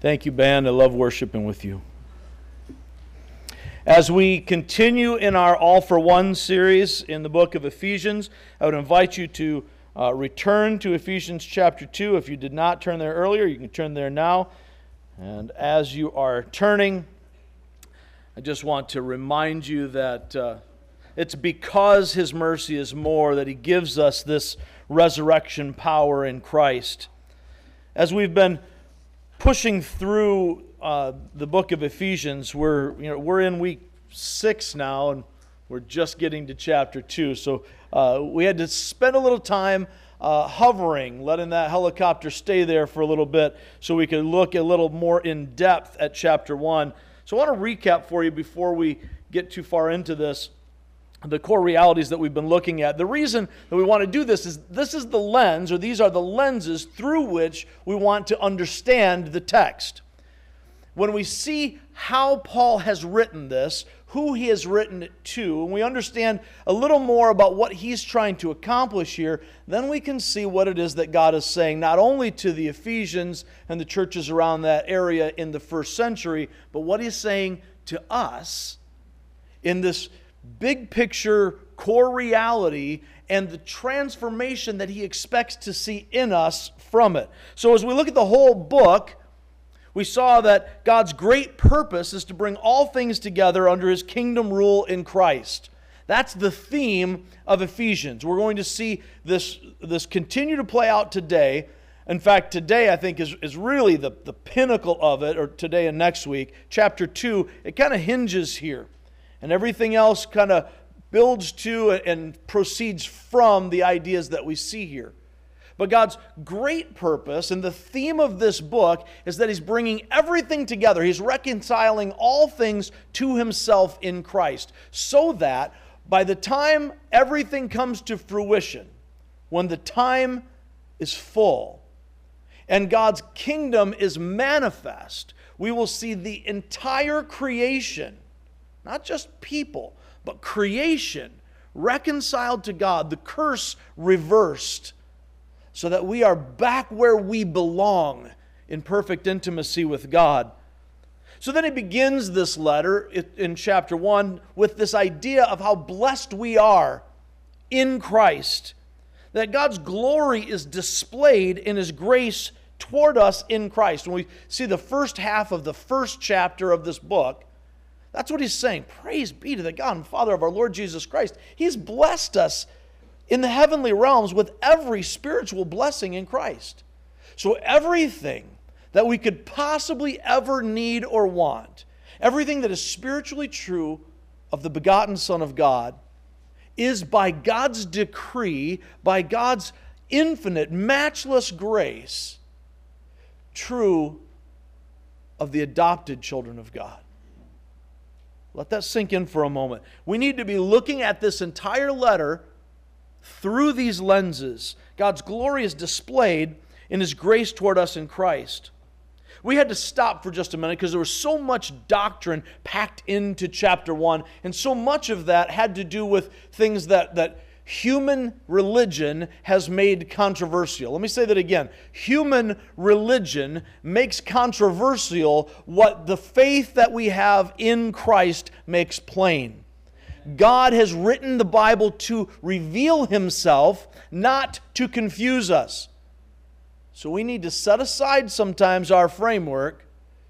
Thank you, band. I love worshiping with you. As we continue in our All for One series in the book of Ephesians, I would invite you to uh, return to Ephesians chapter 2. If you did not turn there earlier, you can turn there now. And as you are turning, I just want to remind you that uh, it's because His mercy is more that He gives us this resurrection power in Christ. As we've been pushing through uh, the book of Ephesians. We're, you know, we're in week six now, and we're just getting to chapter two. So uh, we had to spend a little time uh, hovering, letting that helicopter stay there for a little bit so we could look a little more in depth at chapter one. So I want to recap for you before we get too far into this the core realities that we've been looking at. The reason that we want to do this is this is the lens, or these are the lenses through which we want to understand the text. When we see how Paul has written this, who he has written it to, and we understand a little more about what he's trying to accomplish here, then we can see what it is that God is saying, not only to the Ephesians and the churches around that area in the first century, but what he's saying to us in this big picture, core reality, and the transformation that he expects to see in us from it. So, as we look at the whole book, we saw that God's great purpose is to bring all things together under his kingdom rule in Christ. That's the theme of Ephesians. We're going to see this, this continue to play out today. In fact, today I think is, is really the, the pinnacle of it, or today and next week. Chapter 2, it kind of hinges here and everything else kind of builds to and proceeds from the ideas that we see here. But God's great purpose and the theme of this book is that He's bringing everything together. He's reconciling all things to Himself in Christ so that by the time everything comes to fruition, when the time is full and God's kingdom is manifest, we will see the entire creation not just people, but creation reconciled to God, the curse reversed, so that we are back where we belong in perfect intimacy with God. So then he begins this letter in chapter 1 with this idea of how blessed we are in Christ. That God's glory is displayed in his grace toward us in Christ. When we see the first half of the first chapter of this book, that's what he's saying. Praise be to the God and Father of our Lord Jesus Christ. He's blessed us in the heavenly realms with every spiritual blessing in Christ. So, everything that we could possibly ever need or want, everything that is spiritually true of the begotten Son of God, is by God's decree, by God's infinite, matchless grace, true of the adopted children of God. Let that sink in for a moment. We need to be looking at this entire letter through these lenses. God's glory is displayed in His grace toward us in Christ. We had to stop for just a minute because there was so much doctrine packed into chapter 1, and so much of that had to do with things that, that human religion has made controversial. Let me say that again. Human religion makes controversial what the faith that we have in Christ makes plain. God has written the Bible to reveal Himself, not to confuse us. So we need to set aside sometimes our framework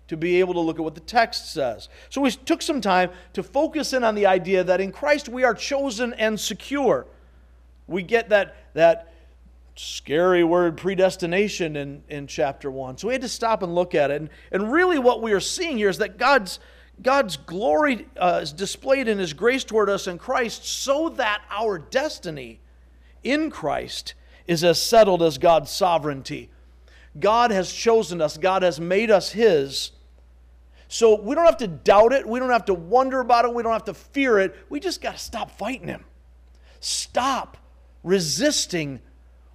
to be able to look at what the text says. So we took some time to focus in on the idea that in Christ we are chosen and secure we get that, that scary word predestination in, in chapter 1. So we had to stop and look at it. And, and really, what we are seeing here is that God's, God's glory uh, is displayed in His grace toward us in Christ so that our destiny in Christ is as settled as God's sovereignty. God has chosen us, God has made us His. So we don't have to doubt it. We don't have to wonder about it. We don't have to fear it. We just got to stop fighting Him. Stop resisting.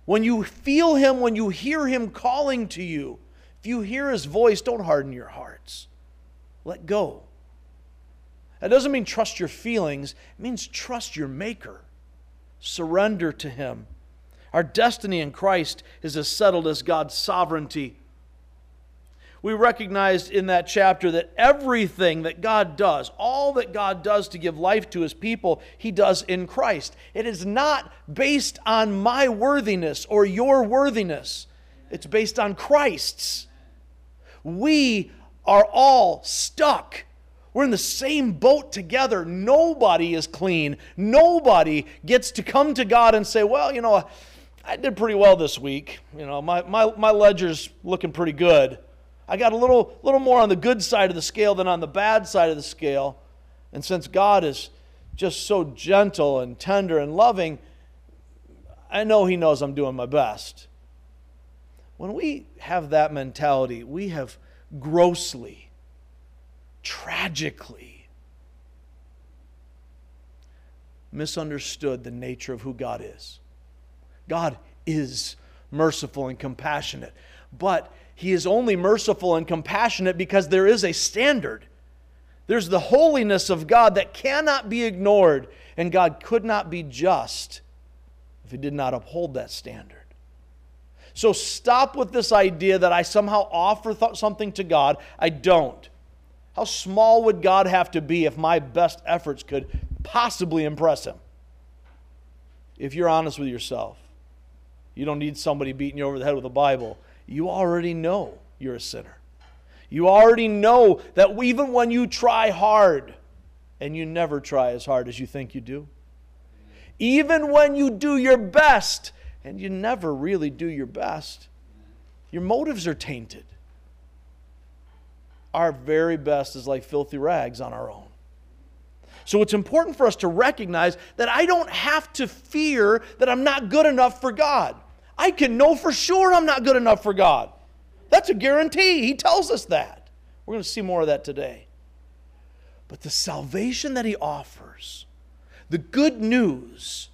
When you feel Him, when you hear Him calling to you, if you hear His voice, don't harden your hearts. Let go. That doesn't mean trust your feelings, it means trust your Maker. Surrender to Him. Our destiny in Christ is as settled as God's sovereignty. We recognized in that chapter that everything that God does, all that God does to give life to his people, he does in Christ. It is not based on my worthiness or your worthiness, it's based on Christ's. We are all stuck. We're in the same boat together. Nobody is clean. Nobody gets to come to God and say, Well, you know, I did pretty well this week. You know, my, my, my ledger's looking pretty good. I got a little, little more on the good side of the scale than on the bad side of the scale. And since God is just so gentle and tender and loving, I know He knows I'm doing my best. When we have that mentality, we have grossly, tragically misunderstood the nature of who God is. God is merciful and compassionate, but he is only merciful and compassionate because there is a standard. There's the holiness of God that cannot be ignored, and God could not be just if He did not uphold that standard. So stop with this idea that I somehow offer th- something to God. I don't. How small would God have to be if my best efforts could possibly impress Him? If you're honest with yourself, you don't need somebody beating you over the head with a Bible you already know you're a sinner. You already know that even when you try hard, and you never try as hard as you think you do, even when you do your best, and you never really do your best, your motives are tainted. Our very best is like filthy rags on our own. So it's important for us to recognize that I don't have to fear that I'm not good enough for God. I can know for sure I'm not good enough for God. That's a guarantee. He tells us that. We're going to see more of that today. But the salvation that He offers, the good news,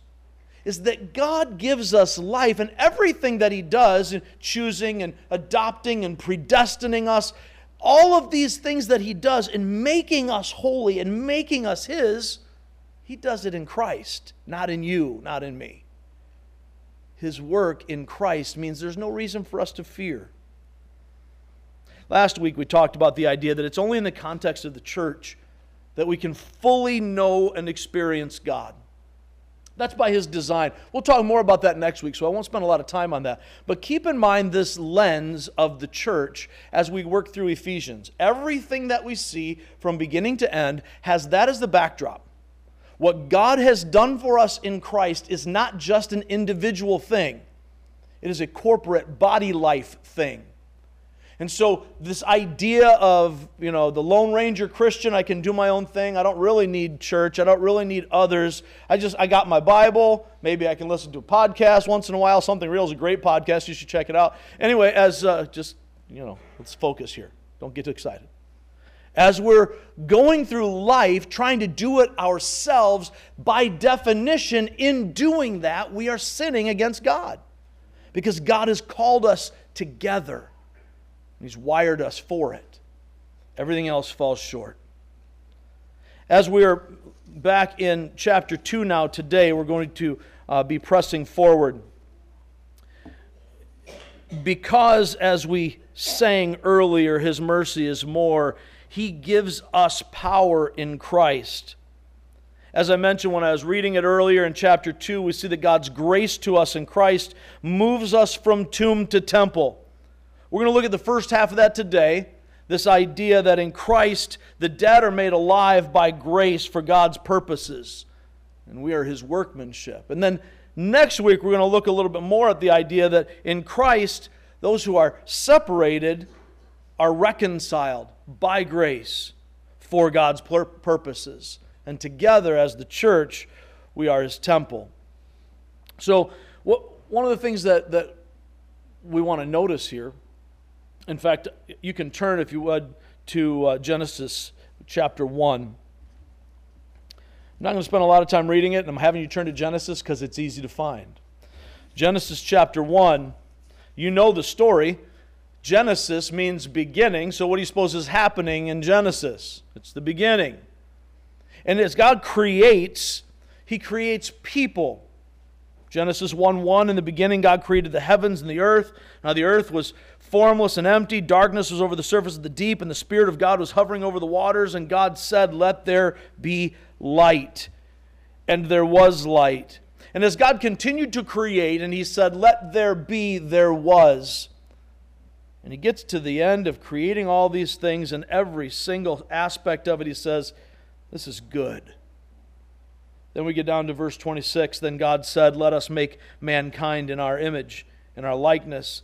is that God gives us life and everything that He does in choosing and adopting and predestining us, all of these things that He does in making us holy and making us His, He does it in Christ, not in you, not in me his work in Christ means there's no reason for us to fear. Last week we talked about the idea that it's only in the context of the church that we can fully know and experience God. That's by his design. We'll talk more about that next week, so I won't spend a lot of time on that. But keep in mind this lens of the church as we work through Ephesians. Everything that we see from beginning to end has that as the backdrop. What God has done for us in Christ is not just an individual thing, it is a corporate body life thing. And so, this idea of, you know, the Lone Ranger Christian, I can do my own thing. I don't really need church. I don't really need others. I just, I got my Bible. Maybe I can listen to a podcast once in a while. Something Real is a great podcast. You should check it out. Anyway, as uh, just, you know, let's focus here. Don't get too excited. As we're going through life trying to do it ourselves, by definition, in doing that, we are sinning against God. Because God has called us together, He's wired us for it. Everything else falls short. As we're back in chapter 2 now, today, we're going to uh, be pressing forward. Because, as we sang earlier, His mercy is more he gives us power in Christ. As I mentioned when I was reading it earlier in chapter 2, we see that God's grace to us in Christ moves us from tomb to temple. We're going to look at the first half of that today. This idea that in Christ the dead are made alive by grace for God's purposes, and we are his workmanship. And then next week we're going to look a little bit more at the idea that in Christ those who are separated are reconciled by grace for God's purposes. And together, as the church, we are his temple. So, what, one of the things that, that we want to notice here, in fact, you can turn, if you would, to uh, Genesis chapter 1. I'm not going to spend a lot of time reading it, and I'm having you turn to Genesis because it's easy to find. Genesis chapter 1, you know the story. Genesis means beginning, so what do you suppose is happening in Genesis? It's the beginning. And as God creates, He creates people. Genesis 1 1 In the beginning, God created the heavens and the earth. Now the earth was formless and empty. Darkness was over the surface of the deep, and the Spirit of God was hovering over the waters. And God said, Let there be light. And there was light. And as God continued to create, and He said, Let there be, there was. And He gets to the end of creating all these things, and every single aspect of it, He says, This is good. Then we get down to verse 26. Then God said, Let us make mankind in our image, in our likeness,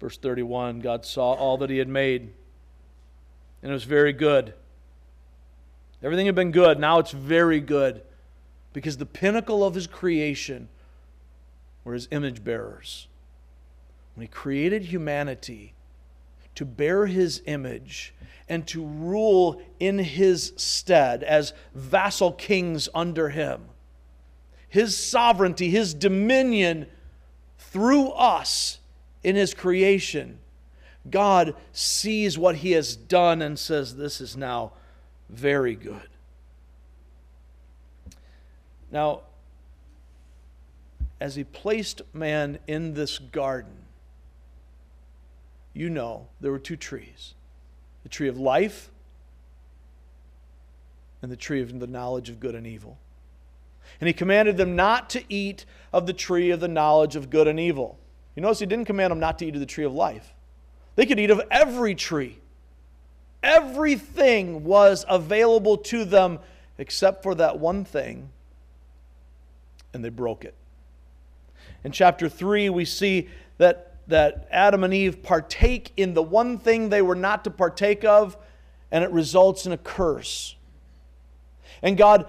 Verse 31 God saw all that he had made, and it was very good. Everything had been good. Now it's very good because the pinnacle of his creation were his image bearers. When he created humanity to bear his image, and to rule in his stead as vassal kings under him. His sovereignty, his dominion through us in his creation. God sees what he has done and says, This is now very good. Now, as he placed man in this garden, you know there were two trees the tree of life and the tree of the knowledge of good and evil. And he commanded them not to eat of the tree of the knowledge of good and evil. You notice he didn't command them not to eat of the tree of life. They could eat of every tree. Everything was available to them except for that one thing, and they broke it. In chapter 3, we see that that Adam and Eve partake in the one thing they were not to partake of, and it results in a curse. And God,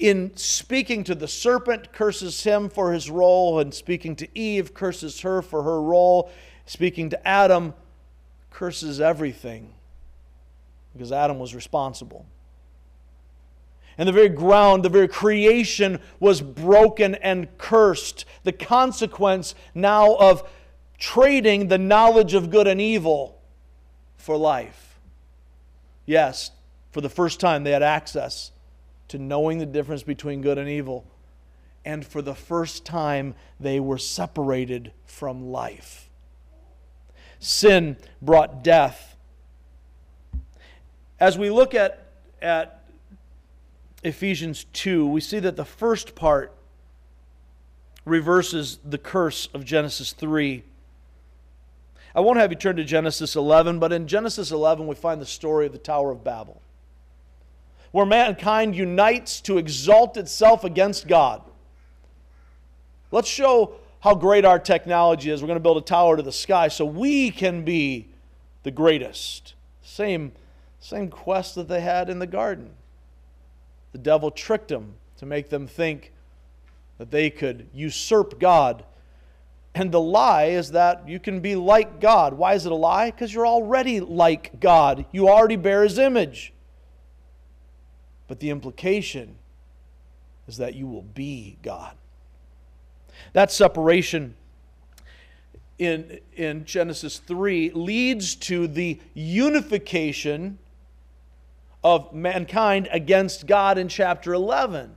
in speaking to the serpent, curses him for his role, and speaking to Eve, curses her for her role. Speaking to Adam, curses everything because Adam was responsible. And the very ground, the very creation was broken and cursed. The consequence now of trading the knowledge of good and evil for life. Yes, for the first time they had access to knowing the difference between good and evil. And for the first time they were separated from life. Sin brought death. As we look at, at Ephesians 2, we see that the first part reverses the curse of Genesis 3. I won't have you turn to Genesis 11, but in Genesis 11, we find the story of the Tower of Babel, where mankind unites to exalt itself against God. Let's show how great our technology is. We're going to build a tower to the sky so we can be the greatest. Same, same quest that they had in the garden. The devil tricked them to make them think that they could usurp God and the lie is that you can be like God. Why is it a lie? Because you're already like God. You already bear His image. But the implication is that you will be God. That separation in, in Genesis 3 leads to the unification of mankind against God in chapter 11.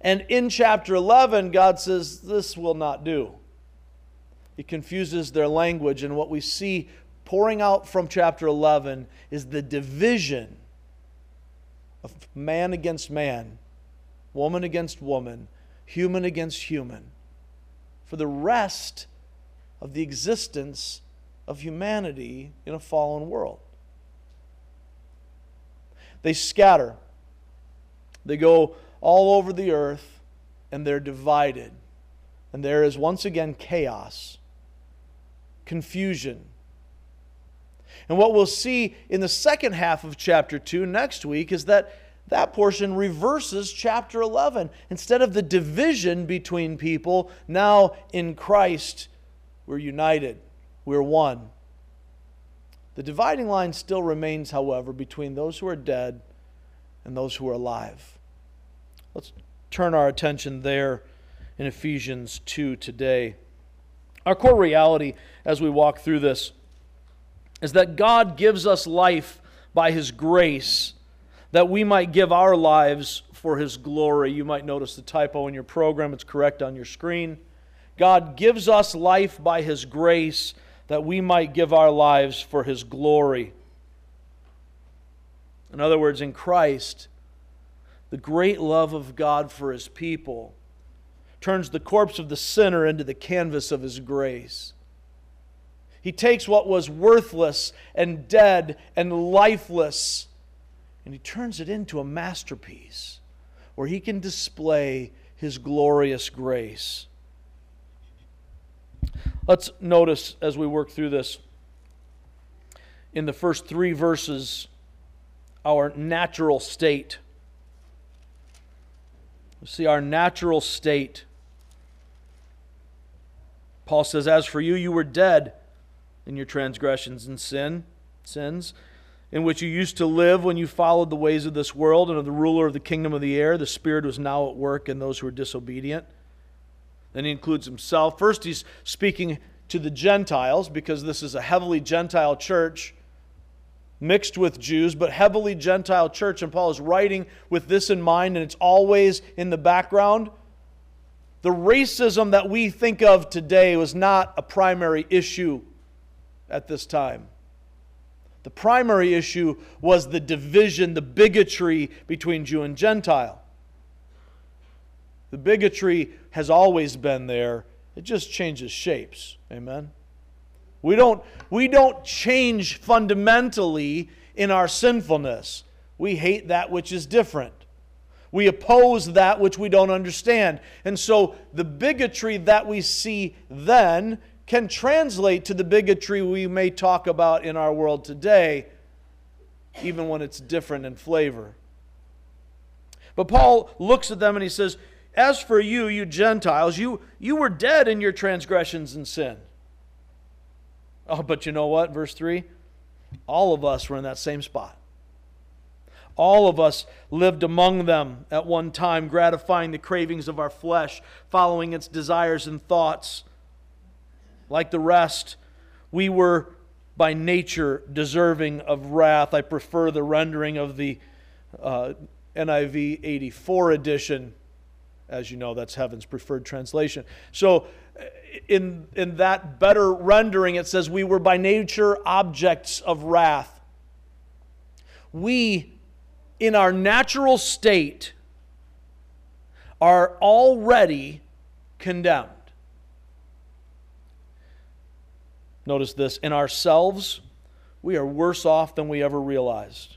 And in chapter 11, God says, This will not do it confuses their language. And what we see pouring out from chapter 11 is the division of man against man, woman against woman, human against human, for the rest of the existence of humanity in a fallen world. They scatter, they go all over the earth, and they're divided. And there is once again chaos confusion. And what we'll see in the second half of chapter 2 next week is that that portion reverses chapter 11. Instead of the division between people, now in Christ, we're united, we're one. The dividing line still remains, however, between those who are dead and those who are alive. Let's turn our attention there in Ephesians 2 today. Our core reality as we walk through this is that God gives us life by His grace that we might give our lives for His glory. You might notice the typo in your program, it's correct on your screen. God gives us life by His grace that we might give our lives for His glory. In other words, in Christ, the great love of God for His people turns the corpse of the sinner into the canvas of His grace. He takes what was worthless and dead and lifeless and he turns it into a masterpiece where he can display his glorious grace. Let's notice as we work through this in the first three verses our natural state. See, our natural state. Paul says, As for you, you were dead in your transgressions and sin, sins in which you used to live when you followed the ways of this world and of the ruler of the kingdom of the air. The Spirit was now at work in those who are disobedient. Then he includes himself. First, he's speaking to the Gentiles because this is a heavily Gentile church mixed with Jews, but heavily Gentile church. And Paul is writing with this in mind, and it's always in the background. The racism that we think of today was not a primary issue at this time. The primary issue was the division, the bigotry between Jew and Gentile. The bigotry has always been there, it just changes shapes. Amen. We don't, we don't change fundamentally in our sinfulness. We hate that which is different. We oppose that which we don't understand. And so the bigotry that we see then can translate to the bigotry we may talk about in our world today, even when it's different in flavor. But Paul looks at them and he says, As for you, you Gentiles, you, you were dead in your transgressions and sin. Oh, but you know what? Verse 3 All of us were in that same spot. All of us lived among them at one time, gratifying the cravings of our flesh, following its desires and thoughts like the rest, we were by nature deserving of wrath. I prefer the rendering of the uh, NIV 84 edition. As you know, that's heaven's preferred translation. So, in, in that better rendering, it says, We were by nature objects of wrath. We, in our natural state, are already condemned. Notice this in ourselves, we are worse off than we ever realized.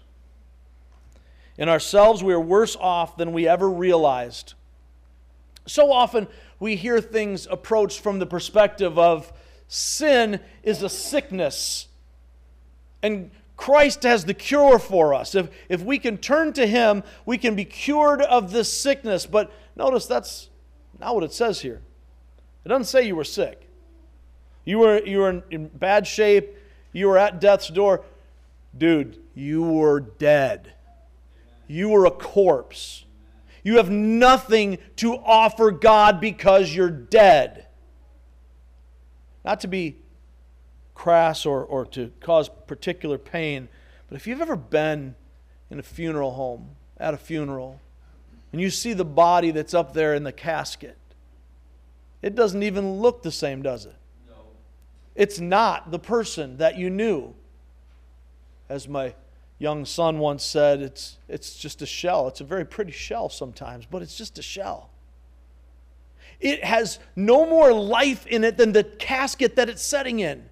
In ourselves, we are worse off than we ever realized. So often, we hear things approached from the perspective of sin is a sickness, and Christ has the cure for us. If, if we can turn to Him, we can be cured of this sickness. But notice that's not what it says here. It doesn't say you were sick. You were, you were in, in bad shape. You were at death's door. Dude, you were dead. You were a corpse. You have nothing to offer God because you're dead. Not to be crass or, or to cause particular pain, but if you've ever been in a funeral home, at a funeral, and you see the body that's up there in the casket, it doesn't even look the same, does it? It's not the person that you knew. As my young son once said, it's, it's just a shell. It's a very pretty shell sometimes, but it's just a shell. It has no more life in it than the casket that it's setting in,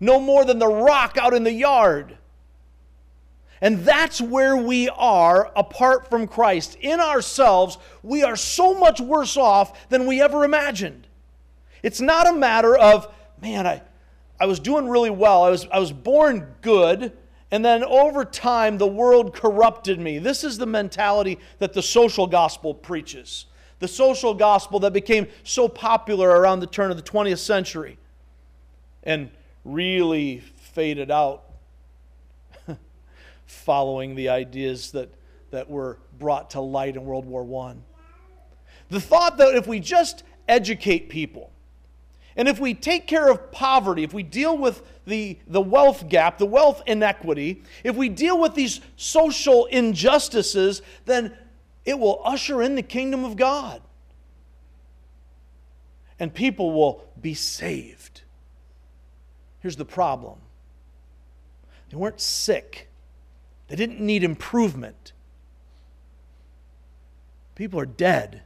no more than the rock out in the yard. And that's where we are apart from Christ. In ourselves, we are so much worse off than we ever imagined. It's not a matter of man, I, I was doing really well. I was, I was born good, And then over time, the world corrupted me. This is the mentality that the social gospel preaches. The social gospel that became so popular around the turn of the 20th century and really faded out following the ideas that, that were brought to light in World War I. The thought that if we just educate people, and if we take care of poverty, if we deal with the, the wealth gap, the wealth inequity, if we deal with these social injustices, then it will usher in the kingdom of God. And people will be saved. Here's the problem they weren't sick, they didn't need improvement. People are dead.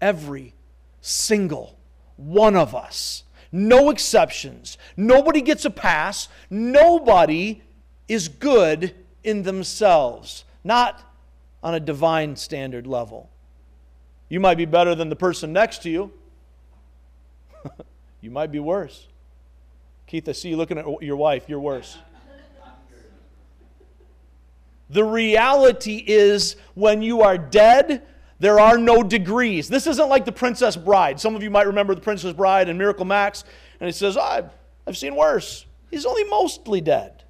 Every single one of us. No exceptions. Nobody gets a pass. Nobody is good in themselves, not on a divine standard level. You might be better than the person next to you. you might be worse. Keith, I see you looking at your wife. You're worse. The reality is when you are dead, there are no degrees. This isn't like the Princess Bride. Some of you might remember the Princess Bride and Miracle Max, and he says, I've, I've seen worse. He's only mostly dead.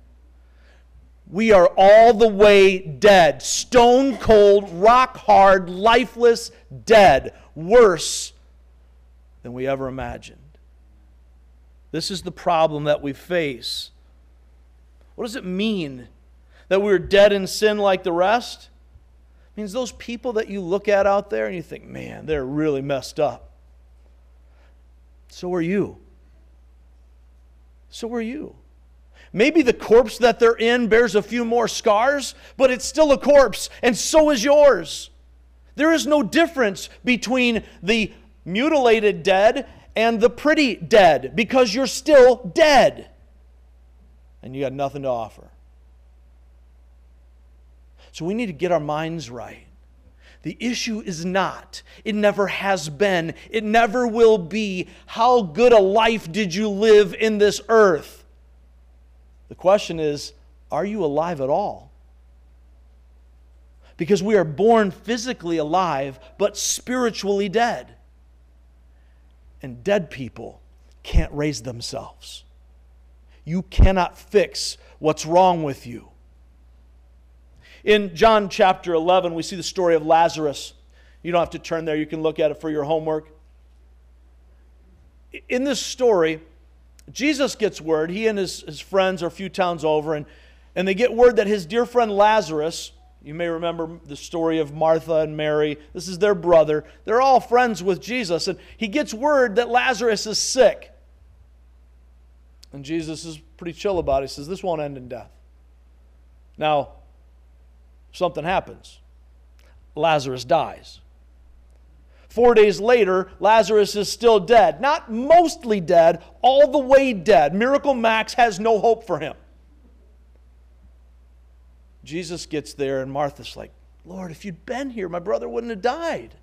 We are all the way dead. Stone cold, rock hard, lifeless, dead. Worse than we ever imagined. This is the problem that we face. What does it mean that we're dead in sin like the rest? Means those people that you look at out there and you think, man, they're really messed up. So are you. So are you. Maybe the corpse that they're in bears a few more scars, but it's still a corpse, and so is yours. There is no difference between the mutilated dead and the pretty dead because you're still dead and you got nothing to offer. So we need to get our minds right. The issue is not, it never has been, it never will be, how good a life did you live in this earth? The question is, are you alive at all? Because we are born physically alive, but spiritually dead. And dead people can't raise themselves. You cannot fix what's wrong with you. In John chapter 11, we see the story of Lazarus. You don't have to turn there, you can look at it for your homework. In this story, Jesus gets word, he and his, his friends are a few towns over, and, and they get word that his dear friend Lazarus, you may remember the story of Martha and Mary. This is their brother. They're all friends with Jesus. And he gets word that Lazarus is sick. And Jesus is pretty chill about it. He says, This won't end in death. Now, something happens. Lazarus dies. Four days later, Lazarus is still dead. Not mostly dead, all the way dead. Miracle Max has no hope for him. Jesus gets there, and Martha's like, Lord, if you'd been here, my brother wouldn't have died.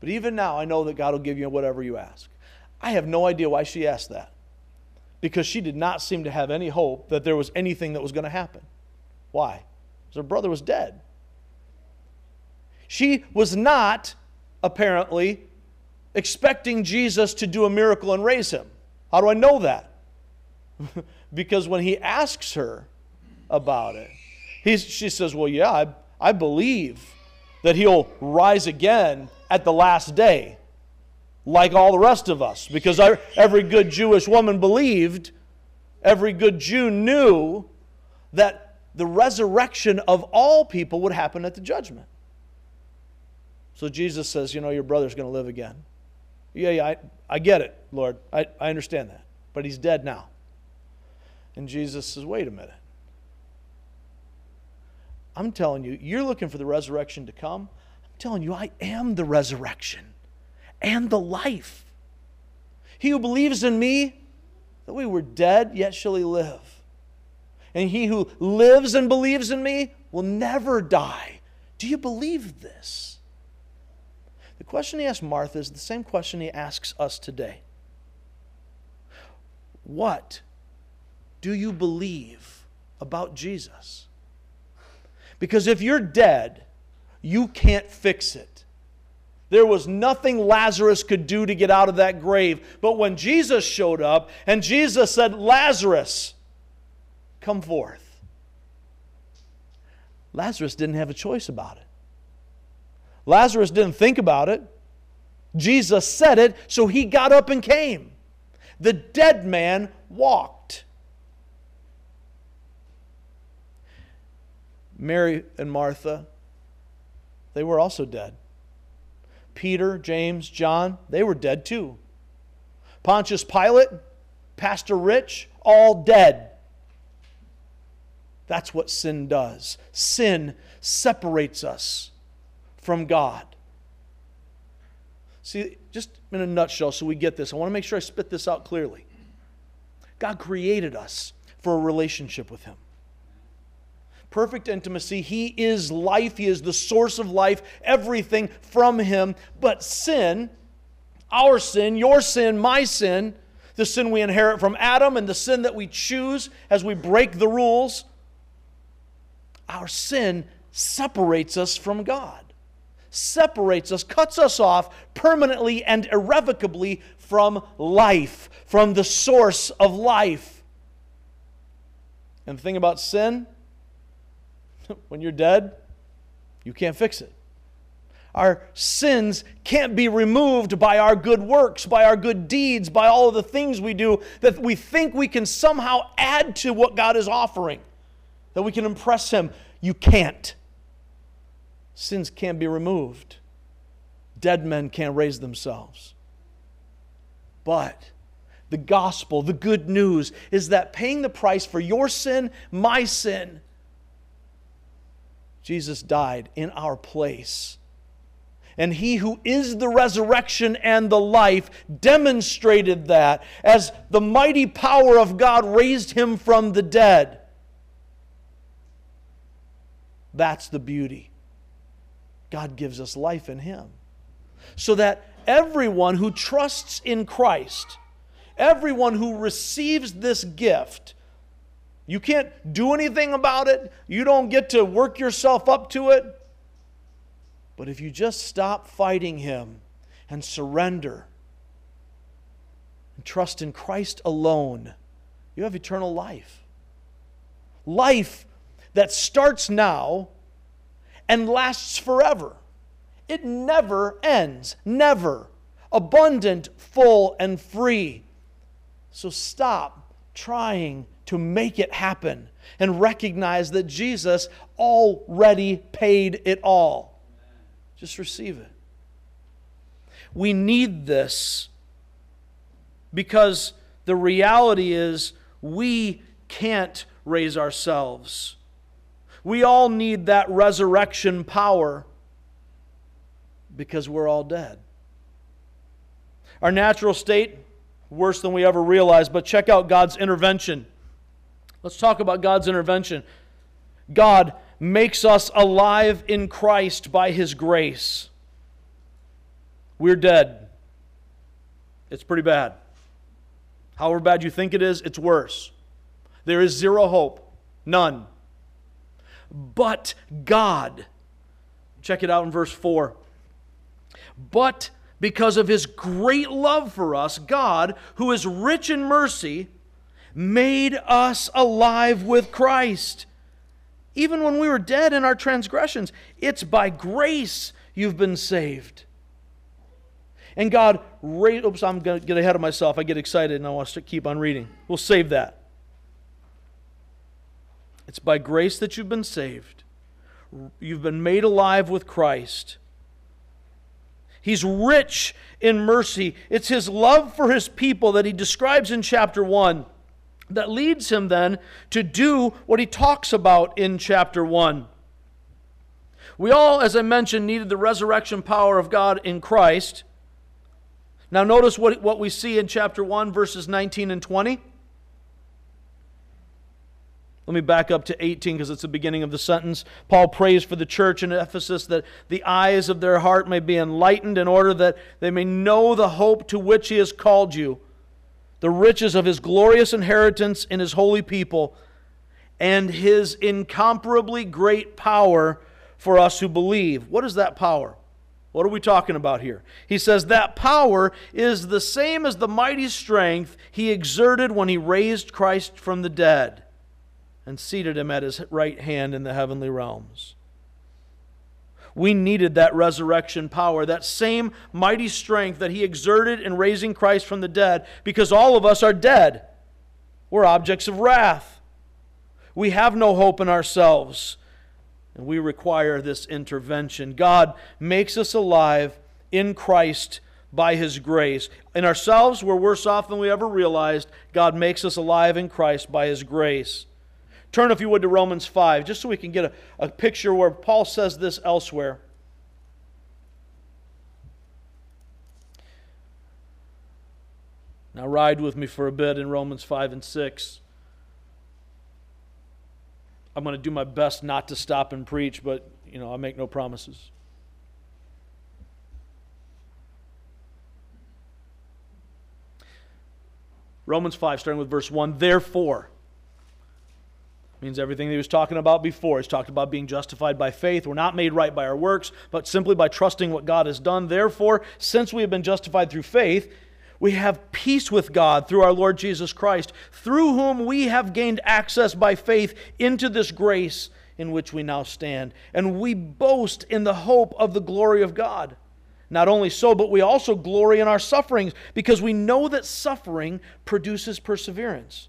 But even now, I know that God will give you whatever you ask. I have no idea why she asked that. Because she did not seem to have any hope that there was anything that was going to happen. Why? Her brother was dead. She was not, apparently, expecting Jesus to do a miracle and raise him. How do I know that? because when he asks her about it, she says, Well, yeah, I, I believe that he'll rise again at the last day, like all the rest of us. Because every good Jewish woman believed, every good Jew knew that the resurrection of all people would happen at the judgment. So Jesus says, You know, your brother's going to live again. Yeah, yeah, I, I get it, Lord. I, I understand that. But he's dead now. And Jesus says, Wait a minute. I'm telling you, you're looking for the resurrection to come. I'm telling you, I am the resurrection and the life. He who believes in me, that we were dead, yet shall he live and he who lives and believes in me will never die. Do you believe this? The question he asked Martha is the same question he asks us today. What do you believe about Jesus. Because if you're dead, you can't fix it. There was nothing Lazarus could do to get out of that grave. But when Jesus showed up and Jesus said, Lazarus, come forth, Lazarus didn't have a choice about it. Lazarus didn't think about it. Jesus said it, so he got up and came. The dead man walked. Mary and Martha, they were also dead. Peter, James, John, they were dead too. Pontius Pilate, Pastor Rich, all dead. That's what sin does. Sin separates us from God. See, just in a nutshell, so we get this, I want to make sure I spit this out clearly. God created us for a relationship with Him. Perfect intimacy. He is life. He is the source of life. Everything from Him. But sin, our sin, your sin, my sin, the sin we inherit from Adam, and the sin that we choose as we break the rules, our sin separates us from God separates us, cuts us off permanently and irrevocably from life, from the source of life. And the thing about sin, when you're dead, you can't fix it. Our sins can't be removed by our good works, by our good deeds, by all of the things we do that we think we can somehow add to what God is offering, that we can impress Him. You can't sins can't be removed. Dead men can't raise themselves. But the gospel, the good news, is that paying the price for your sin, my sin, Jesus died in our place. And he who is the resurrection and the life demonstrated that as the mighty power of God raised him from the dead. That's the beauty. God gives us life in Him. So that everyone who trusts in Christ, everyone who receives this gift, you can't do anything about it, you don't get to work yourself up to it. But if you just stop fighting Him and surrender and trust in Christ alone, you have eternal life. Life that starts now and lasts forever. It never ends, never. Abundant, full, and free. So stop trying to make it happen and recognize that Jesus already paid it all. Just receive it. We need this because the reality is we can't raise ourselves. We all need that resurrection power because we're all dead. Our natural state, worse than we ever realized, but check out God's intervention. Let's talk about God's intervention. God makes us alive in Christ by His grace. We're dead. It's pretty bad. However bad you think it is, it's worse. There is zero hope. None but God. Check it out in verse 4. But because of his great love for us, God, who is rich in mercy, made us alive with Christ. Even when we were dead in our transgressions, it's by grace you've been saved. And God, oops, I'm going to get ahead of myself. I get excited and I want to keep on reading. We'll save that. It's by grace that you've been saved. You've been made alive with Christ. He's rich in mercy. It's his love for his people that he describes in chapter 1 that leads him then to do what he talks about in chapter 1. We all, as I mentioned, needed the resurrection power of God in Christ. Now, notice what, what we see in chapter 1, verses 19 and 20. Let me back up to 18 because it's the beginning of the sentence. Paul prays for the church in Ephesus that the eyes of their heart may be enlightened in order that they may know the hope to which he has called you, the riches of his glorious inheritance in his holy people, and his incomparably great power for us who believe. What is that power? What are we talking about here? He says that power is the same as the mighty strength he exerted when he raised Christ from the dead and seated him at his right hand in the heavenly realms. We needed that resurrection power, that same mighty strength that he exerted in raising Christ from the dead, because all of us are dead. We're objects of wrath. We have no hope in ourselves, and we require this intervention. God makes us alive in Christ by his grace. In ourselves, we're worse off than we ever realized. God makes us alive in Christ by his grace. Turn, if you would, to Romans 5, just so we can get a, a picture where Paul says this elsewhere. Now, ride with me for a bit in Romans 5 and 6. I'm going to do my best not to stop and preach, but, you know, I make no promises. Romans 5, starting with verse 1. Therefore, means everything he was talking about before. He's talked about being justified by faith. We're not made right by our works, but simply by trusting what God has done. Therefore, since we have been justified through faith, we have peace with God through our Lord Jesus Christ, through whom we have gained access by faith into this grace in which we now stand. And we boast in the hope of the glory of God. Not only so, but we also glory in our sufferings because we know that suffering produces perseverance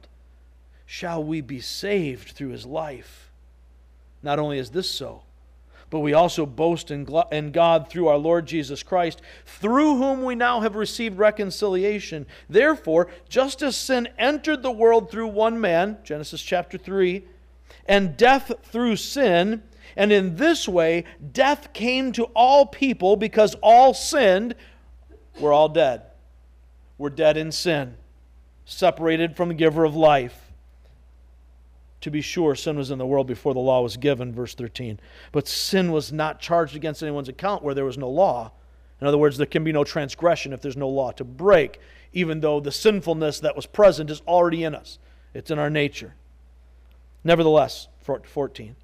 shall we be saved through his life. Not only is this so, but we also boast in God through our Lord Jesus Christ, through whom we now have received reconciliation. Therefore, just as sin entered the world through one man, Genesis chapter 3, and death through sin, and in this way death came to all people because all sinned, we're all dead. We're dead in sin, separated from the giver of life. To be sure, sin was in the world before the law was given, verse 13. But sin was not charged against anyone's account where there was no law. In other words, there can be no transgression if there's no law to break, even though the sinfulness that was present is already in us. It's in our nature. Nevertheless, 14.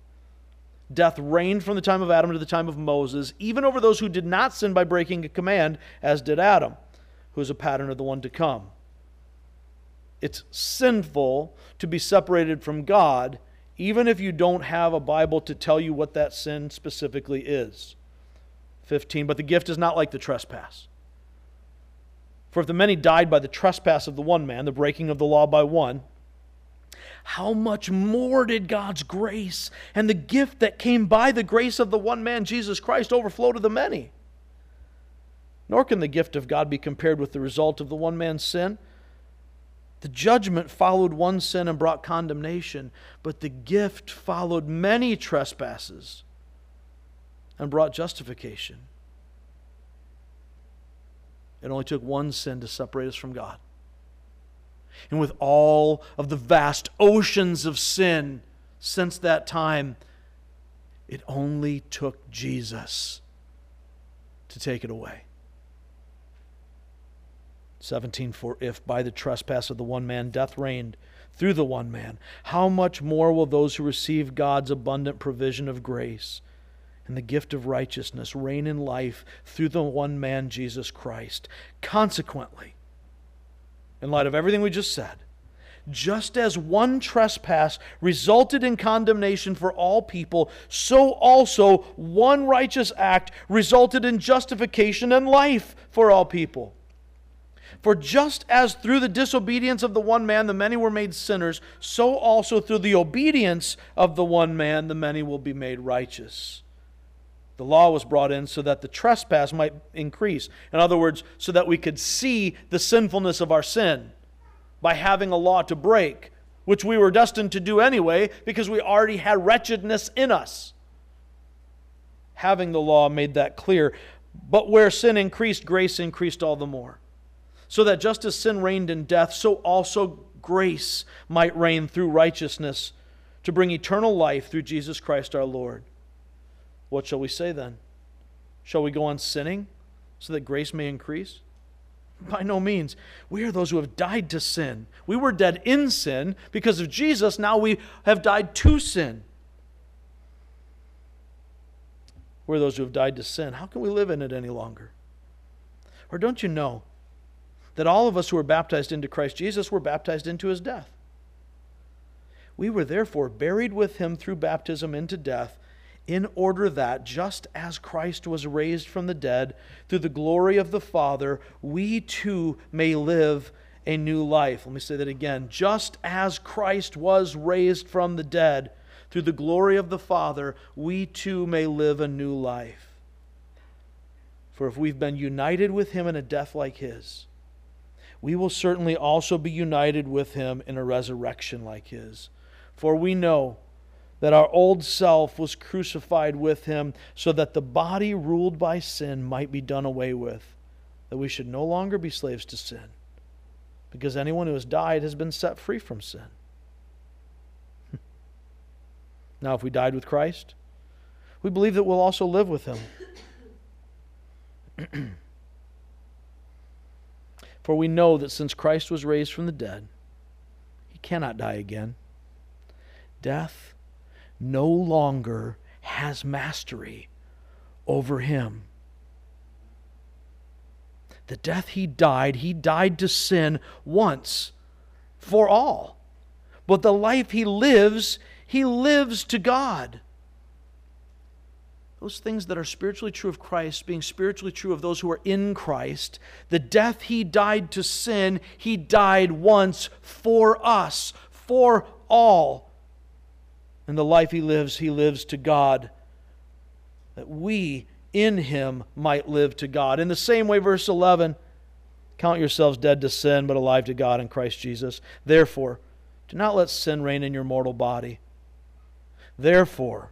Death reigned from the time of Adam to the time of Moses, even over those who did not sin by breaking a command, as did Adam, who is a pattern of the one to come it's sinful to be separated from God, even if you don't have a Bible to tell you what that sin specifically is. 15. But the gift is not like the trespass. For if the many died by the trespass of the one man, the breaking of the law by one, how much more did God's grace and the gift that came by the grace of the one man, Jesus Christ, overflow to the many? Nor can the gift of God be compared with the result of the one man's sin. The judgment followed one sin and brought condemnation, but the gift followed many trespasses and brought justification. It only took one sin to separate us from God. And with all of the vast oceans of sin since that time, it only took Jesus to take it away. 17 For if by the trespass of the one man death reigned through the one man, how much more will those who receive God's abundant provision of grace and the gift of righteousness reign in life through the one man, Jesus Christ? Consequently, in light of everything we just said, just as one trespass resulted in condemnation for all people, so also one righteous act resulted in justification and life for all people. For just as through the disobedience of the one man the many were made sinners, so also through the obedience of the one man the many will be made righteous. The law was brought in so that the trespass might increase. In other words, so that we could see the sinfulness of our sin by having a law to break, which we were destined to do anyway because we already had wretchedness in us. Having the law made that clear. But where sin increased, grace increased all the more. So that just as sin reigned in death, so also grace might reign through righteousness to bring eternal life through Jesus Christ our Lord. What shall we say then? Shall we go on sinning so that grace may increase? By no means. We are those who have died to sin. We were dead in sin. Because of Jesus, now we have died to sin. We're those who have died to sin. How can we live in it any longer? Or don't you know that all of us who were baptized into Christ Jesus were baptized into his death? We were therefore buried with him through baptism into death in order that, just as Christ was raised from the dead through the glory of the Father, we too may live a new life. Let me say that again. Just as Christ was raised from the dead through the glory of the Father, we too may live a new life. For if we've been united with him in a death like his, we will certainly also be united with him in a resurrection like his. For we know that our old self was crucified with him so that the body ruled by sin might be done away with, that we should no longer be slaves to sin, because anyone who has died has been set free from sin. now, if we died with Christ, we believe that we'll also live with him. For we know that since Christ was raised from the dead, he cannot die again. Death no longer has mastery over him. The death he died, he died to sin once for all. But the life he lives, he lives to God. Those things that are spiritually true of Christ, being spiritually true of those who are in Christ, the death he died to sin, he died once for us, for all and the life he lives, he lives to God, that we in him might live to God. In the same way, verse 11 count yourselves dead to sin, but alive to God in Christ Jesus. Therefore, do not let sin reign in your mortal body. Therefore,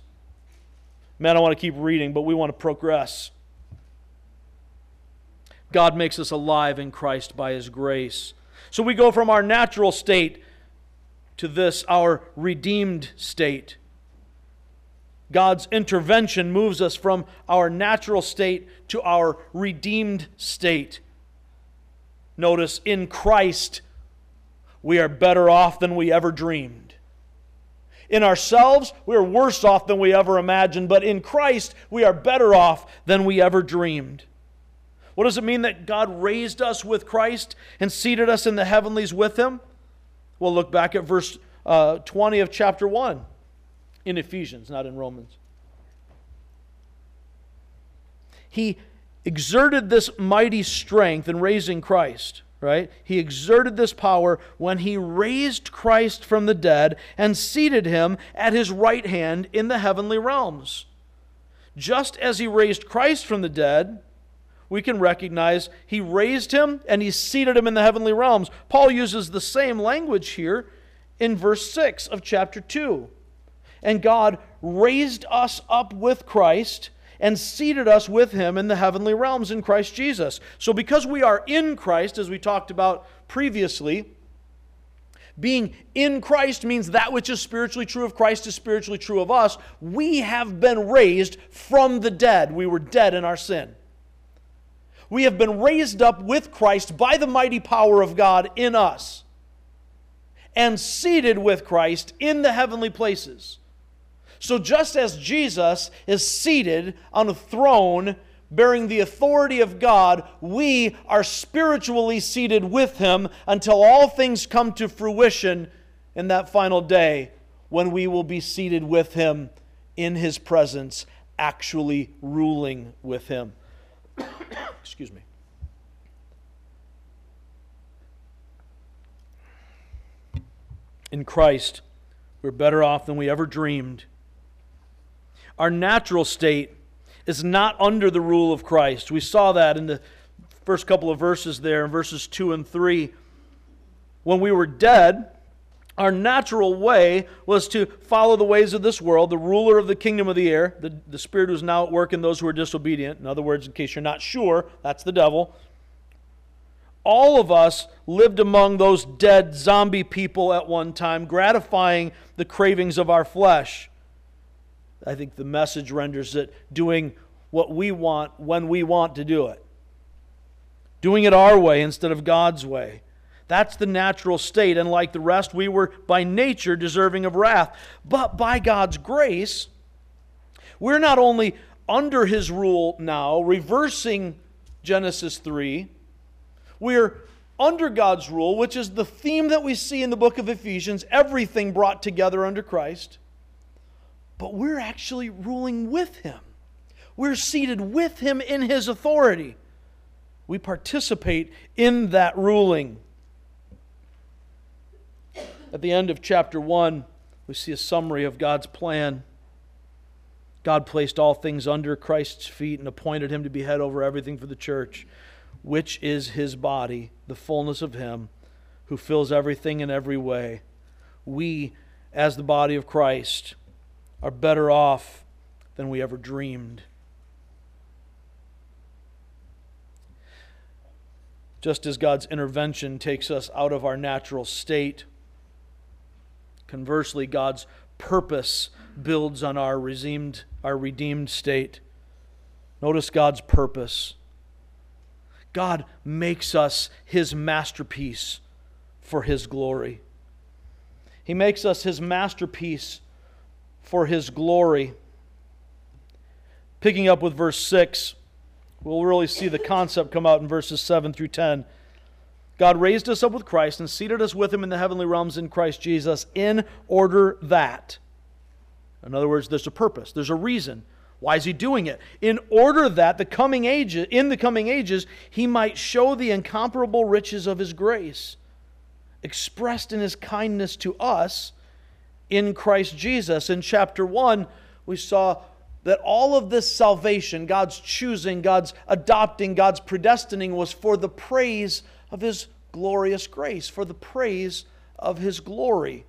Man, I want to keep reading, but we want to progress. God makes us alive in Christ by His grace. So we go from our natural state to this, our redeemed state. God's intervention moves us from our natural state to our redeemed state. Notice, in Christ, we are better off than we ever dreamed. In ourselves, we are worse off than we ever imagined, but in Christ, we are better off than we ever dreamed. What does it mean that God raised us with Christ and seated us in the heavenlies with Him? We'll look back at verse uh, 20 of chapter 1 in Ephesians, not in Romans. He exerted this mighty strength in raising Christ, right? He exerted this power when he raised Christ from the dead and seated him at his right hand in the heavenly realms. Just as he raised Christ from the dead, we can recognize he raised him and he seated him in the heavenly realms. Paul uses the same language here in verse 6 of chapter 2. And God raised us up with Christ and seated us with him in the heavenly realms in Christ Jesus. So, because we are in Christ, as we talked about previously, being in Christ means that which is spiritually true of Christ is spiritually true of us. We have been raised from the dead. We were dead in our sin. We have been raised up with Christ by the mighty power of God in us and seated with Christ in the heavenly places. So, just as Jesus is seated on a throne bearing the authority of God, we are spiritually seated with Him until all things come to fruition in that final day when we will be seated with Him in His presence, actually ruling with Him. Excuse me. In Christ, we're better off than we ever dreamed. Our natural state is not under the rule of Christ. We saw that in the first couple of verses there, in verses 2 and 3. When we were dead, our natural way was to follow the ways of this world, the ruler of the kingdom of the air, the, the spirit who's now at work in those who are disobedient. In other words, in case you're not sure, that's the devil. All of us lived among those dead zombie people at one time, gratifying the cravings of our flesh. I think the message renders it doing what we want when we want to do it, doing it our way instead of God's way. That's the natural state. And like the rest, we were by nature deserving of wrath. But by God's grace, we're not only under his rule now, reversing Genesis 3, we're under God's rule, which is the theme that we see in the book of Ephesians everything brought together under Christ but we're actually ruling with him. We're seated with him in his authority. We participate in that ruling. At the end of chapter 1, we see a summary of God's plan. God placed all things under Christ's feet and appointed him to be head over everything for the church, which is his body, the fullness of him who fills everything in every way. We, as the body of Christ, are better off than we ever dreamed. Just as God's intervention takes us out of our natural state, conversely, God's purpose builds on our redeemed, our redeemed state. Notice God's purpose. God makes us his masterpiece for his glory. He makes us his masterpiece for his glory. Picking up with verse 6, we'll really see the concept come out in verses 7 through 10. God raised us up with Christ and seated us with him in the heavenly realms in Christ Jesus in order that. In other words, there's a purpose, there's a reason. Why is he doing it? In order that the coming ages, in the coming ages, he might show the incomparable riches of his grace, expressed in his kindness to us in Christ Jesus. In chapter 1, we saw that all of this salvation, God's choosing, God's adopting, God's predestining, was for the praise of His glorious grace, for the praise of His glory.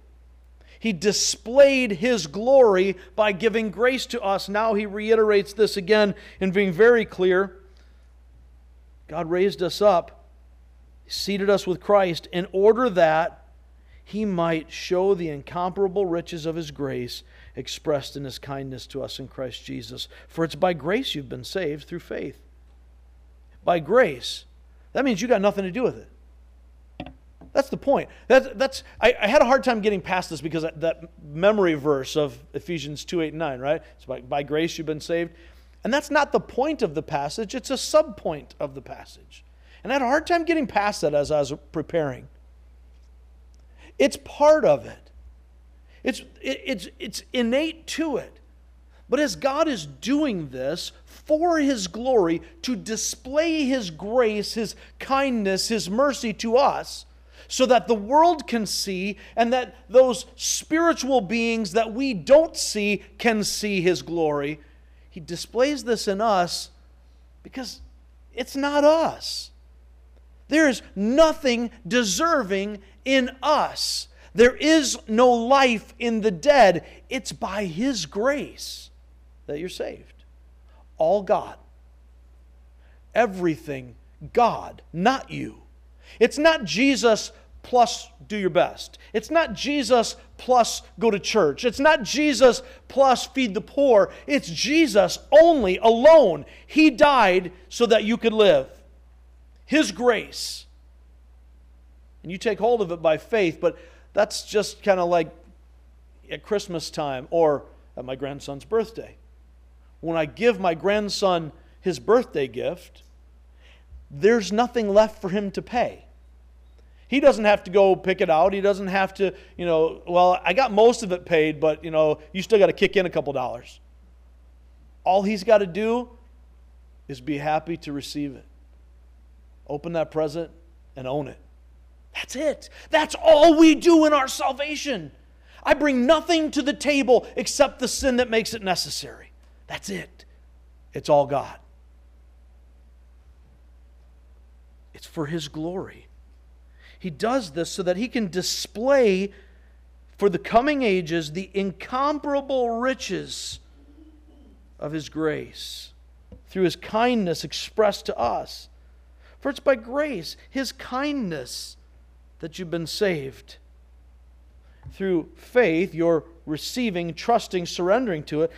He displayed His glory by giving grace to us. Now He reiterates this again in being very clear. God raised us up, seated us with Christ, in order that he might show the incomparable riches of his grace expressed in his kindness to us in Christ Jesus. For it's by grace you've been saved through faith. By grace. That means you got nothing to do with it. That's the point. That, that's, I, I, had a hard time getting past this because that, that memory verse of Ephesians 2 8 and 9, right? It's by, by grace you've been saved. And that's not the point of the passage, it's a subpoint of the passage. And I had a hard time getting past that as I was preparing. It's part of it. It's, it, it's, it's innate to it. But as God is doing this for His glory, to display His grace, His kindness, His mercy to us, so that the world can see and that those spiritual beings that we don't see can see His glory, He displays this in us because it's not us. There is nothing deserving in us. There is no life in the dead. It's by His grace that you're saved. All God. Everything God, not you. It's not Jesus plus do your best. It's not Jesus plus go to church. It's not Jesus plus feed the poor. It's Jesus only, alone. He died so that you could live. His grace. And you take hold of it by faith, but that's just kind of like at Christmas time or at my grandson's birthday. When I give my grandson his birthday gift, there's nothing left for him to pay. He doesn't have to go pick it out. He doesn't have to, you know, well, I got most of it paid, but, you know, you still got to kick in a couple dollars. All he's got to do is be happy to receive it. Open that present and own it. That's it. That's all we do in our salvation. I bring nothing to the table except the sin that makes it necessary. That's it. It's all God. It's for His glory. He does this so that He can display for the coming ages the incomparable riches of His grace through His kindness expressed to us. For it's by grace, His kindness, that you've been saved. Through faith, you're receiving, trusting, surrendering to it.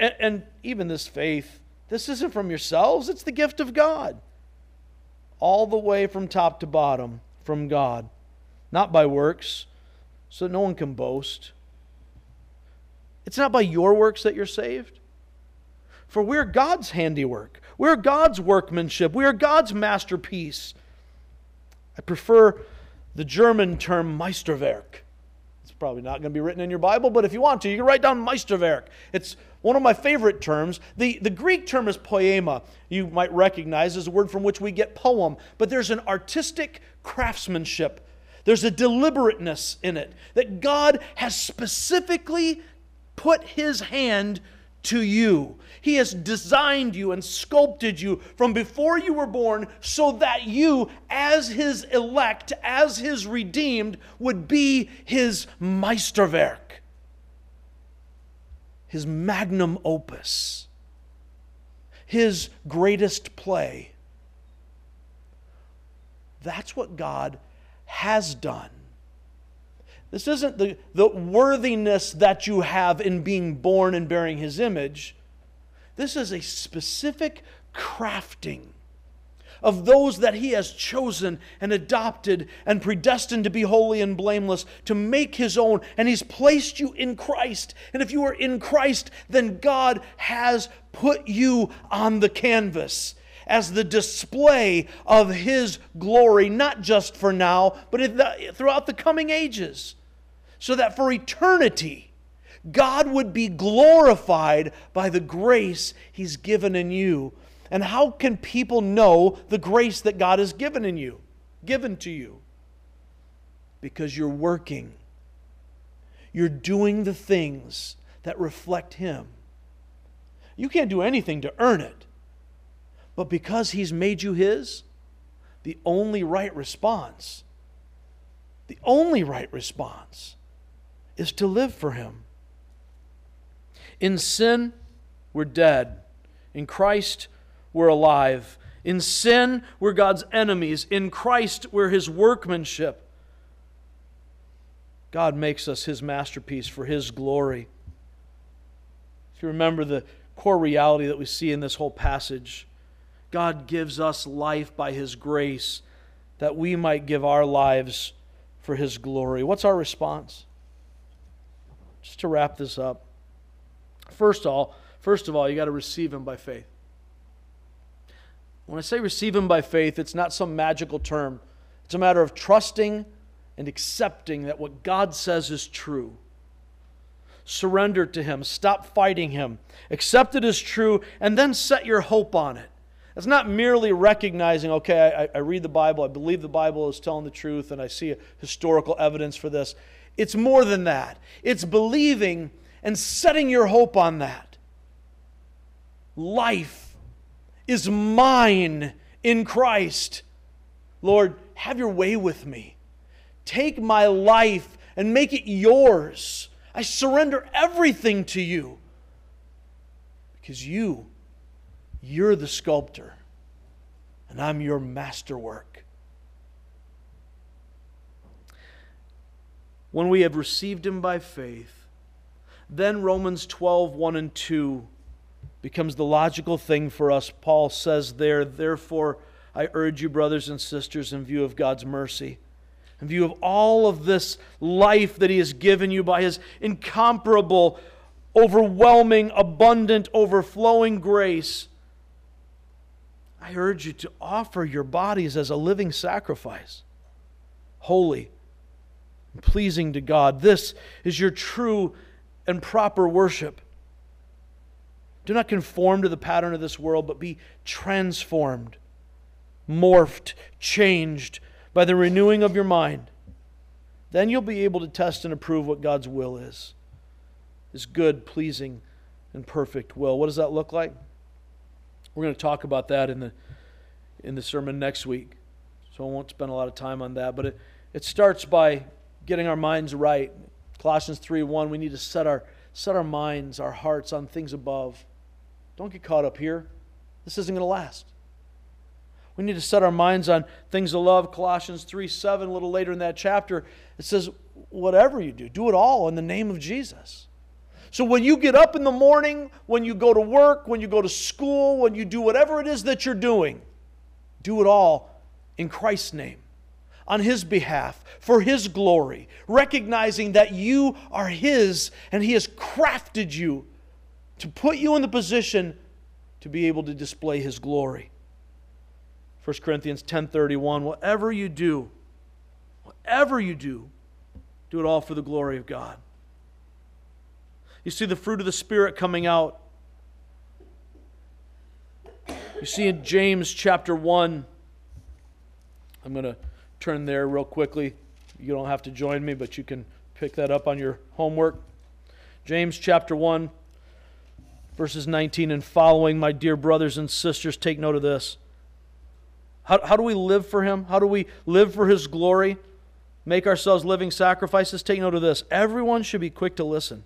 And, and even this faith, this isn't from yourselves, it's the gift of God all the way from top to bottom from God, not by works, so that no one can boast. It's not by your works that you're saved. For we're God's handiwork. We're God's workmanship. We are God's masterpiece. I prefer the German term Meisterwerk It's probably not going to be written in your Bible, but if you want to, you can write down Meisterwerk. It's one of my favorite terms. The, the Greek term is poema. You might recognize as a word from which we get poem, but there's an artistic craftsmanship. There's a deliberateness in it that God has specifically put his hand to you. He has designed you and sculpted you from before you were born so that you, as His elect, as His redeemed, would be His Meisterwerk, His magnum opus, His greatest play. That's what God has done. This isn't the, the worthiness that you have in being born and bearing his image. This is a specific crafting of those that he has chosen and adopted and predestined to be holy and blameless, to make his own. And he's placed you in Christ. And if you are in Christ, then God has put you on the canvas as the display of his glory, not just for now, but throughout the coming ages. So that for eternity, God would be glorified by the grace he's given in you. And how can people know the grace that God has given in you, given to you? Because you're working. You're doing the things that reflect him. You can't do anything to earn it. But because He's made you His, the only right response, the only right response is to live for Him. In sin, we're dead. In Christ, we're alive. In sin, we're God's enemies. In Christ, we're His workmanship. God makes us His masterpiece for His glory. If you remember the core reality that we see in this whole passage, God gives us life by His grace that we might give our lives for His glory. What's our response? Just to wrap this up. First of all, first of all, you got to receive Him by faith. When I say receive Him by faith, it's not some magical term. It's a matter of trusting and accepting that what God says is true. Surrender to Him. Stop fighting Him. Accept it as true, and then set your hope on it. It's not merely recognizing, okay, I, I, read the Bible, I believe the Bible is telling the truth, and I see historical evidence for this. It's more than that. It's believing and setting your hope on that. Life is mine in Christ. Lord, have your way with me. Take my life and make it yours. I surrender everything to you because you you're the sculptor, and I'm your masterwork. when we have received him by faith, then Romans 12, 1 and 2 becomes the logical thing for us. Paul says there, therefore, I urge you, brothers and sisters, in view of God's mercy, in view of all of this life that He has given you by His incomparable, overwhelming, abundant, overflowing grace, I urge you to offer your bodies as a living sacrifice, holy and pleasing to God. This is your true and proper worship. Do not conform to the pattern of this world, but be transformed, morphed, changed by the renewing of your mind. Then you'll be able to test and approve what God's will is His good, pleasing, and perfect will. What does that look like? We're going to talk about that in the, in the sermon next week. So I won't spend a lot of time on that. But it, it starts by getting our minds right. Colossians 3 1, we need to set our, set our minds, our hearts on things above. Don't get caught up here. This isn't going to last. We need to set our minds on things of love. Colossians 3 7, a little later in that chapter, it says, Whatever you do, do it all in the name of Jesus. So when you get up in the morning, when you go to work, when you go to school, when you do whatever it is that you're doing, do it all in Christ's name on His behalf, for His glory, recognizing that you are His and He has crafted you to put you in the position to be able to display His glory. 1 Corinthians 10:31 whatever you do whatever you do do it all for the glory of God. You see the fruit of the spirit coming out. You see in James chapter 1 I'm going to turn there real quickly. You don't have to join me, but you can pick that up on your homework. James chapter 1, verses 19 and following, my dear brothers and sisters, take note of this. How, how do we live for Him? How do we live for His glory? Make ourselves living sacrifices? Take note of this. Everyone should be quick to listen,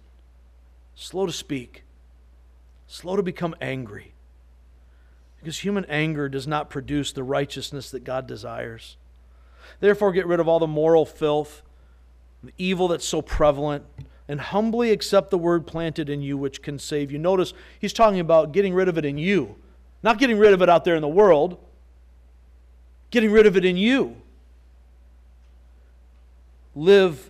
slow to speak, slow to become angry. Because human anger does not produce the righteousness that God desires. Therefore, get rid of all the moral filth, the evil that's so prevalent, and humbly accept the word planted in you, which can save you. Notice he's talking about getting rid of it in you, not getting rid of it out there in the world, getting rid of it in you. Live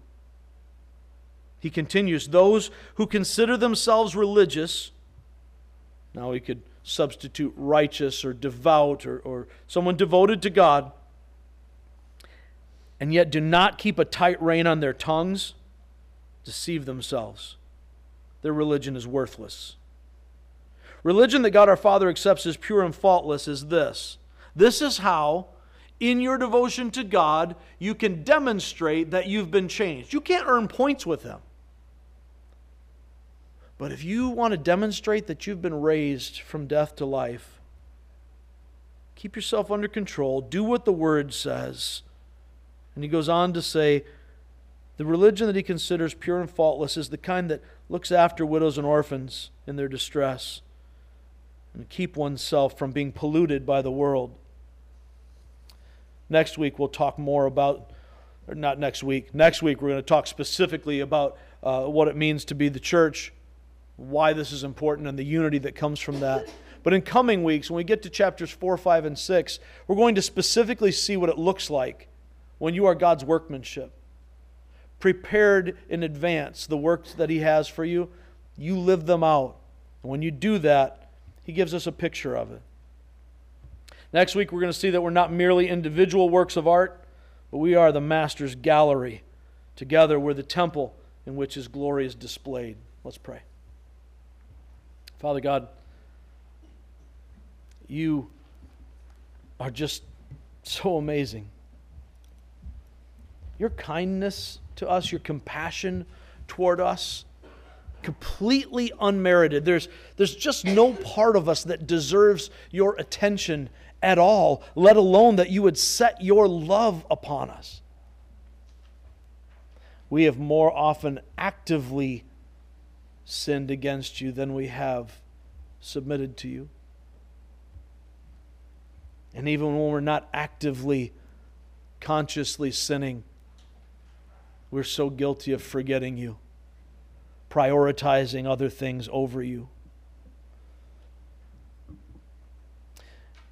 He continues, those who consider themselves religious, now he could substitute righteous or devout or, or someone devoted to God and yet do not keep a tight rein on their tongues, deceive themselves. Their religion is worthless. Religion that God our Father accepts as pure and faultless is this. This is how, in your devotion to God, you can demonstrate that you've been changed. You can't earn points with Him. But if you want to demonstrate that you've been raised from death to life, keep yourself under control, do what the Word says and he goes on to say, the religion that he considers pure and faultless is the kind that looks after widows and orphans in their distress and keep oneself from being polluted by the world. Next week, we'll talk more about, or not next week, next week, we're going to talk specifically about uh, what it means to be the church, why this is important, and the unity that comes from that. But in coming weeks, when we get to chapters 4, 5, and 6, we're going to specifically see what it looks like when you are God's workmanship, prepared in advance the works that He has for you, you live them out. And when you do that, He gives us a picture of it. Next week, we're going to see that we're not merely individual works of art, but we are the Master's gallery. Together, we're the temple in which His glory is displayed. Let's pray. Father God, you are just so amazing your kindness to us, your compassion toward us, completely unmerited. There's, there's just no part of us that deserves your attention at all, let alone that you would set your love upon us. We have more often actively sinned against you than we have submitted to you. And even when we're not actively, consciously sinning, we're so guilty of forgetting you, prioritizing other things over you.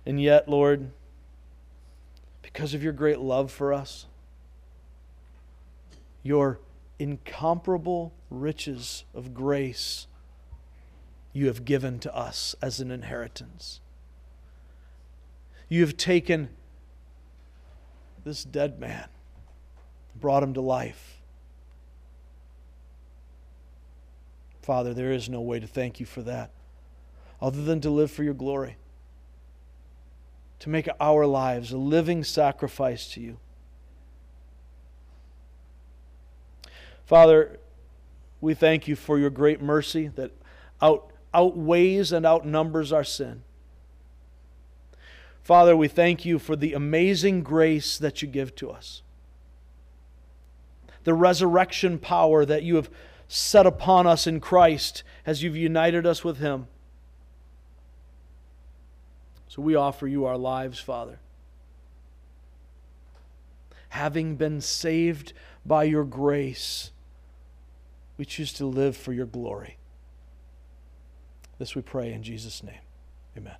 And yet, Lord, because of your great love for us, your incomparable riches of grace you have given to us as an inheritance. You have taken this dead man, brought him to life. Father, there is no way to thank you for that other than to live for your glory, to make our lives a living sacrifice to you. Father, we thank you for your great mercy that out, outweighs and outnumbers our sin. Father, we thank you for the amazing grace that you give to us, the resurrection power that you have set upon us in Christ as you've united us with Him. So we offer you our lives, Father. Having been saved by your grace, we choose to live for your glory. This we pray in Jesus' name. Amen.